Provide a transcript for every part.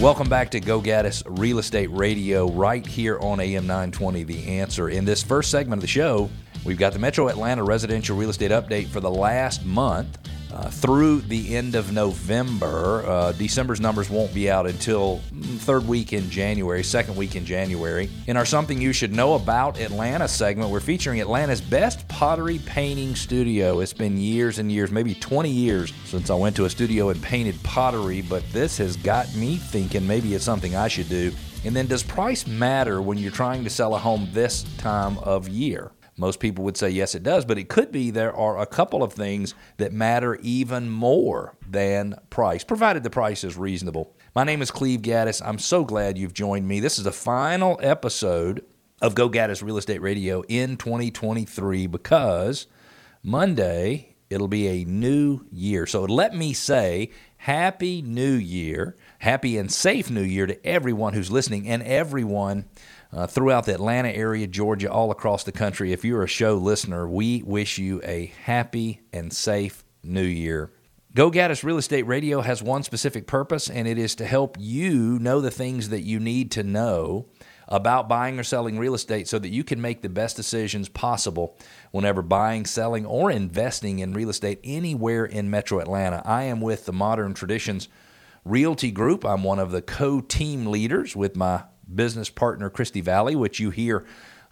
Welcome back to Go Gaddis Real Estate Radio right here on AM 920 The Answer. In this first segment of the show, we've got the Metro Atlanta residential real estate update for the last month. Uh, through the end of November. Uh, December's numbers won't be out until third week in January, second week in January. In our Something You Should Know About Atlanta segment, we're featuring Atlanta's best pottery painting studio. It's been years and years, maybe 20 years, since I went to a studio and painted pottery, but this has got me thinking maybe it's something I should do. And then, does price matter when you're trying to sell a home this time of year? Most people would say yes, it does, but it could be there are a couple of things that matter even more than price, provided the price is reasonable. My name is Cleve Gaddis. I'm so glad you've joined me. This is the final episode of Go Gaddis Real Estate Radio in 2023 because Monday it'll be a new year. So let me say, Happy New Year, happy and safe New Year to everyone who's listening and everyone uh, throughout the Atlanta area, Georgia, all across the country. If you're a show listener, we wish you a happy and safe new year. Go Gaddis Real Estate Radio has one specific purpose, and it is to help you know the things that you need to know about buying or selling real estate so that you can make the best decisions possible whenever buying, selling, or investing in real estate anywhere in Metro Atlanta. I am with the Modern Traditions Realty Group. I'm one of the co team leaders with my business partner, Christy Valley, which you hear,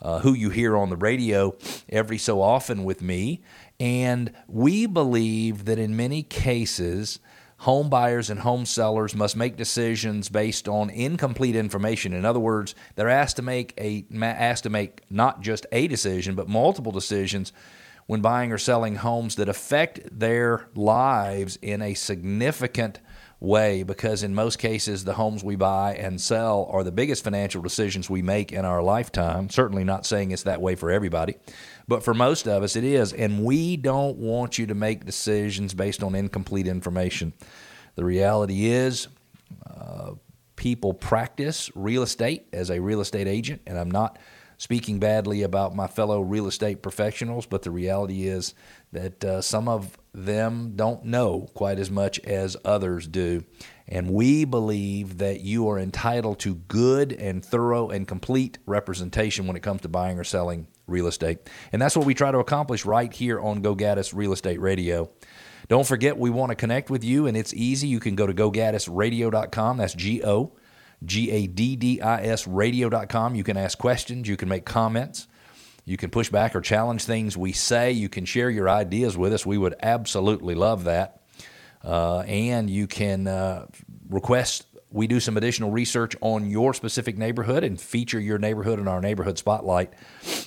uh, who you hear on the radio every so often with me. And we believe that in many cases, home buyers and home sellers must make decisions based on incomplete information. In other words, they're asked to make a asked to make not just a decision, but multiple decisions when buying or selling homes that affect their lives in a significant way because in most cases the homes we buy and sell are the biggest financial decisions we make in our lifetime. Certainly not saying it's that way for everybody but for most of us it is. And we don't want you to make decisions based on incomplete information. The reality is uh, people practice real estate as a real estate agent and i'm not speaking badly about my fellow real estate professionals but the reality is that uh, some of them don't know quite as much as others do. And we believe that you are entitled to good and thorough and complete representation when it comes to buying or selling real estate. And that's what we try to accomplish right here on Go Gaddis Real Estate Radio. Don't forget, we want to connect with you, and it's easy. You can go to gogaddisradio.com. That's G O G A D D I S radio.com. You can ask questions, you can make comments. You can push back or challenge things we say. You can share your ideas with us. We would absolutely love that. Uh, and you can uh, request we do some additional research on your specific neighborhood and feature your neighborhood in our neighborhood spotlight.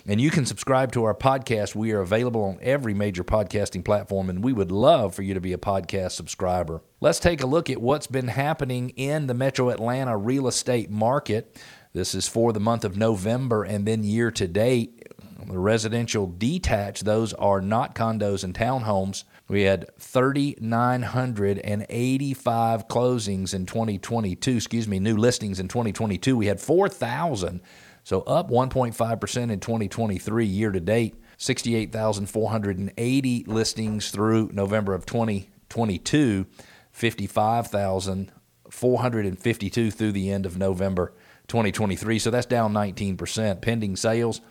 And you can subscribe to our podcast. We are available on every major podcasting platform, and we would love for you to be a podcast subscriber. Let's take a look at what's been happening in the metro Atlanta real estate market. This is for the month of November and then year to date. The residential detached, those are not condos and townhomes. We had 3,985 closings in 2022, excuse me, new listings in 2022. We had 4,000, so up 1.5% in 2023 year to date. 68,480 listings through November of 2022, 55,452 through the end of November 2023. So that's down 19%. Pending sales,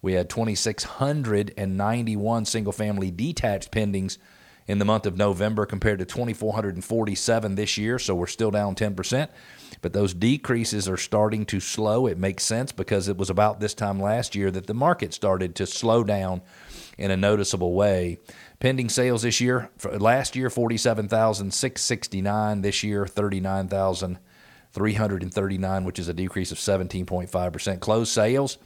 we had 2,691 single family detached pendings in the month of November compared to 2,447 this year, so we're still down 10%. But those decreases are starting to slow. It makes sense because it was about this time last year that the market started to slow down in a noticeable way. Pending sales this year, last year 47,669, this year 39,339, which is a decrease of 17.5%. Closed sales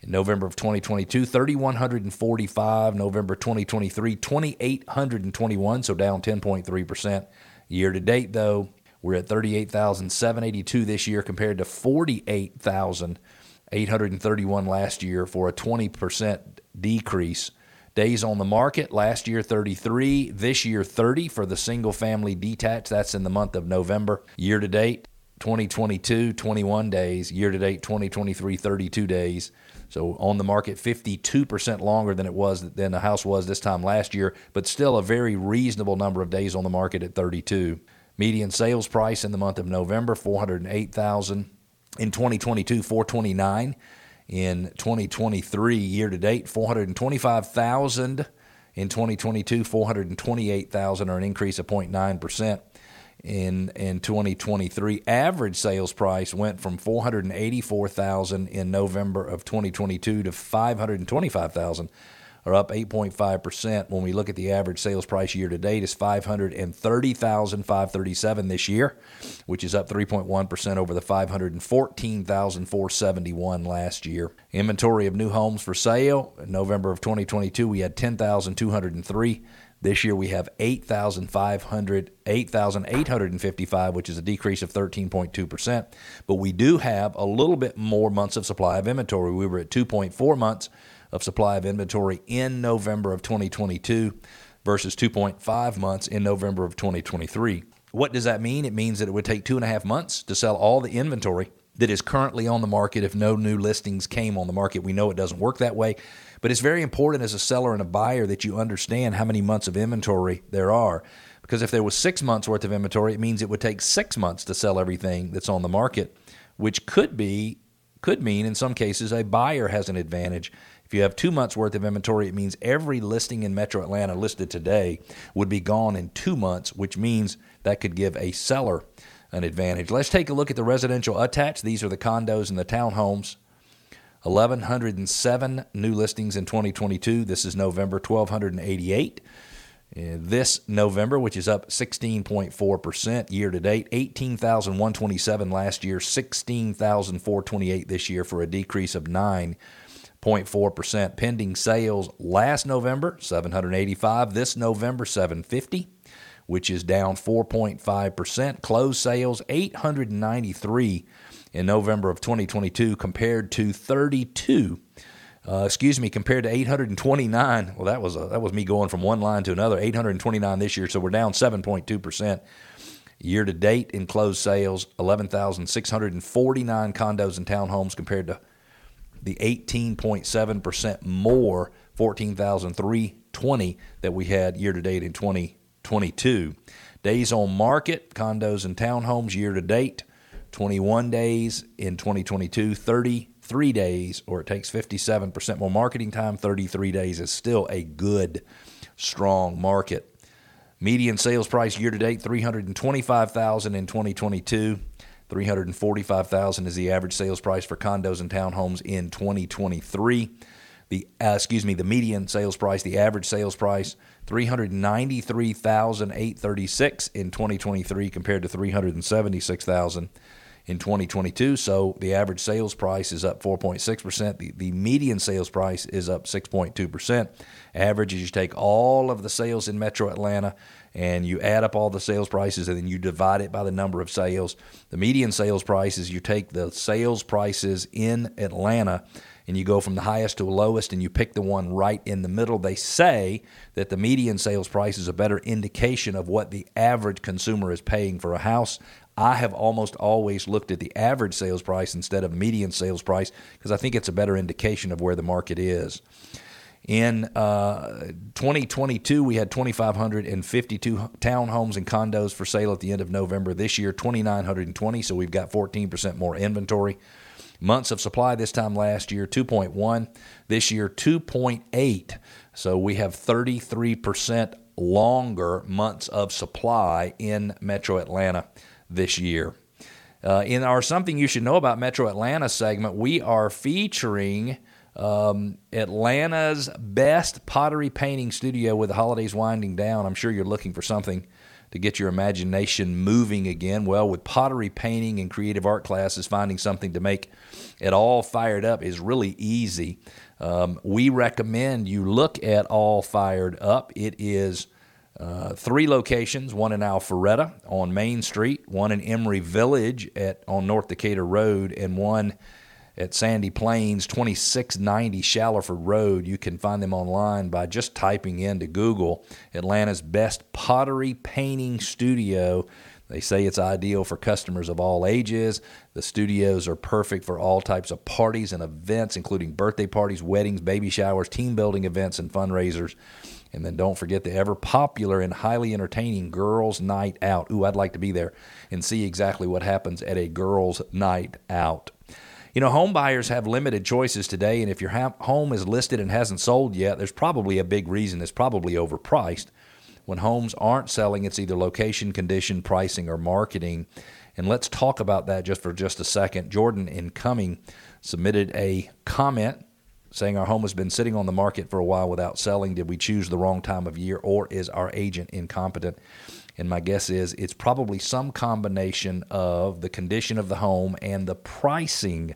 in November of 2022, 3,145. November 2023, 2,821, so down 10.3%. Year to date, though, we're at 38,782 this year compared to 48,831 last year for a 20% decrease. Days on the market, last year 33, this year 30 for the single family detached. That's in the month of November. Year to date, 2022, 21 days. Year to date, 2023, 32 days. So on the market 52% longer than it was than the house was this time last year, but still a very reasonable number of days on the market at 32. Median sales price in the month of November, 408,000. In 2022, 429. In 2023, year to date, 425,000. In 2022, 428,000, or an increase of 0.9%. In in 2023, average sales price went from 484,000 in November of 2022 to 525,000 or up 8.5%. When we look at the average sales price year to date, is 530,537 this year, which is up 3.1% over the 514,471 last year. Inventory of new homes for sale in November of 2022, we had 10,203. This year we have 8,500, 8,855, which is a decrease of 13.2%. But we do have a little bit more months of supply of inventory. We were at 2.4 months of supply of inventory in November of 2022 versus 2.5 months in November of 2023. What does that mean? It means that it would take two and a half months to sell all the inventory that is currently on the market if no new listings came on the market. We know it doesn't work that way, but it's very important as a seller and a buyer that you understand how many months of inventory there are. Because if there was six months worth of inventory, it means it would take six months to sell everything that's on the market, which could be could mean in some cases a buyer has an advantage if you have two months worth of inventory, it means every listing in Metro Atlanta listed today would be gone in two months, which means that could give a seller an advantage. Let's take a look at the residential attached. These are the condos and the townhomes. 1,107 new listings in 2022. This is November 1,288. Uh, this November, which is up 16.4% year to date, 18,127 last year, 16,428 this year for a decrease of 9 0.4%. Pending sales last November, 785. This November, 750, which is down 4.5%. Closed sales, 893 in November of 2022 compared to 32. Uh, excuse me, compared to 829. Well, that was a, that was me going from one line to another. 829 this year, so we're down 7.2 percent. Year to date in closed sales, 11,649 condos and townhomes compared to the 18.7% more 14,320 that we had year to date in 2022. Days on market, condos and townhomes year to date, 21 days in 2022, 33 days, or it takes 57% more marketing time, 33 days is still a good, strong market. Median sales price year to date, 325,000 in 2022. 345,000 is the average sales price for condos and townhomes in 2023. The uh, excuse me, the median sales price, the average sales price, 393,836 in 2023 compared to 376,000 in 2022. So the average sales price is up 4.6%. The, the median sales price is up 6.2%. Average is you take all of the sales in metro Atlanta and you add up all the sales prices and then you divide it by the number of sales. The median sales price is you take the sales prices in Atlanta and you go from the highest to the lowest and you pick the one right in the middle. They say that the median sales price is a better indication of what the average consumer is paying for a house. I have almost always looked at the average sales price instead of median sales price because I think it's a better indication of where the market is. In uh, 2022, we had 2,552 townhomes and condos for sale at the end of November. This year, 2,920, so we've got 14% more inventory. Months of supply this time last year, 2.1. This year, 2.8. So we have 33% longer months of supply in metro Atlanta this year. Uh, in our Something You Should Know About Metro Atlanta segment, we are featuring um, Atlanta's best pottery painting studio with the holidays winding down. I'm sure you're looking for something to get your imagination moving again. Well, with pottery painting and creative art classes, finding something to make it all fired up is really easy. Um, we recommend you look at All Fired Up. It is uh, three locations: one in Alpharetta on Main Street, one in Emory Village at on North Decatur Road, and one at Sandy Plains, 2690 Shallowford Road. You can find them online by just typing into Google Atlanta's best pottery painting studio. They say it's ideal for customers of all ages. The studios are perfect for all types of parties and events, including birthday parties, weddings, baby showers, team building events, and fundraisers. And then don't forget the ever popular and highly entertaining Girls Night Out. Ooh, I'd like to be there and see exactly what happens at a Girls Night Out. You know, home buyers have limited choices today, and if your home is listed and hasn't sold yet, there's probably a big reason it's probably overpriced. When homes aren't selling, it's either location, condition, pricing, or marketing. And let's talk about that just for just a second. Jordan in Cumming submitted a comment saying our home has been sitting on the market for a while without selling. Did we choose the wrong time of year or is our agent incompetent? And my guess is it's probably some combination of the condition of the home and the pricing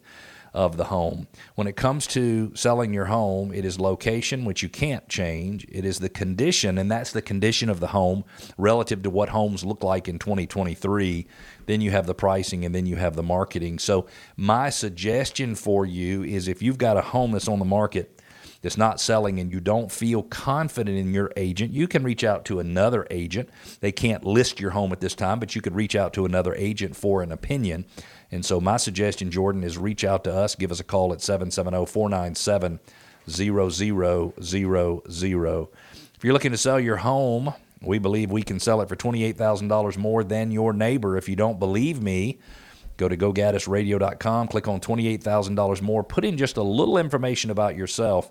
of the home. When it comes to selling your home, it is location, which you can't change. It is the condition, and that's the condition of the home relative to what homes look like in 2023. Then you have the pricing, and then you have the marketing. So, my suggestion for you is if you've got a home that's on the market, that's not selling and you don't feel confident in your agent, you can reach out to another agent. They can't list your home at this time, but you could reach out to another agent for an opinion. And so my suggestion, Jordan, is reach out to us. Give us a call at 770 497 0000. If you're looking to sell your home, we believe we can sell it for $28,000 more than your neighbor. If you don't believe me, go to gogaddisradio.com, click on $28,000 more, put in just a little information about yourself,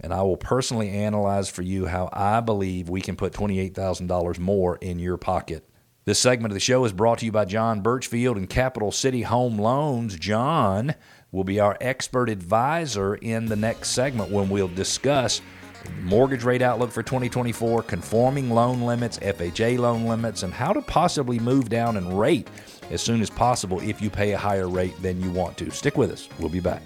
and I will personally analyze for you how I believe we can put $28,000 more in your pocket. This segment of the show is brought to you by John Birchfield and Capital City Home Loans. John will be our expert advisor in the next segment when we'll discuss mortgage rate outlook for 2024, conforming loan limits, FHA loan limits, and how to possibly move down in rate as soon as possible if you pay a higher rate than you want to. Stick with us. We'll be back.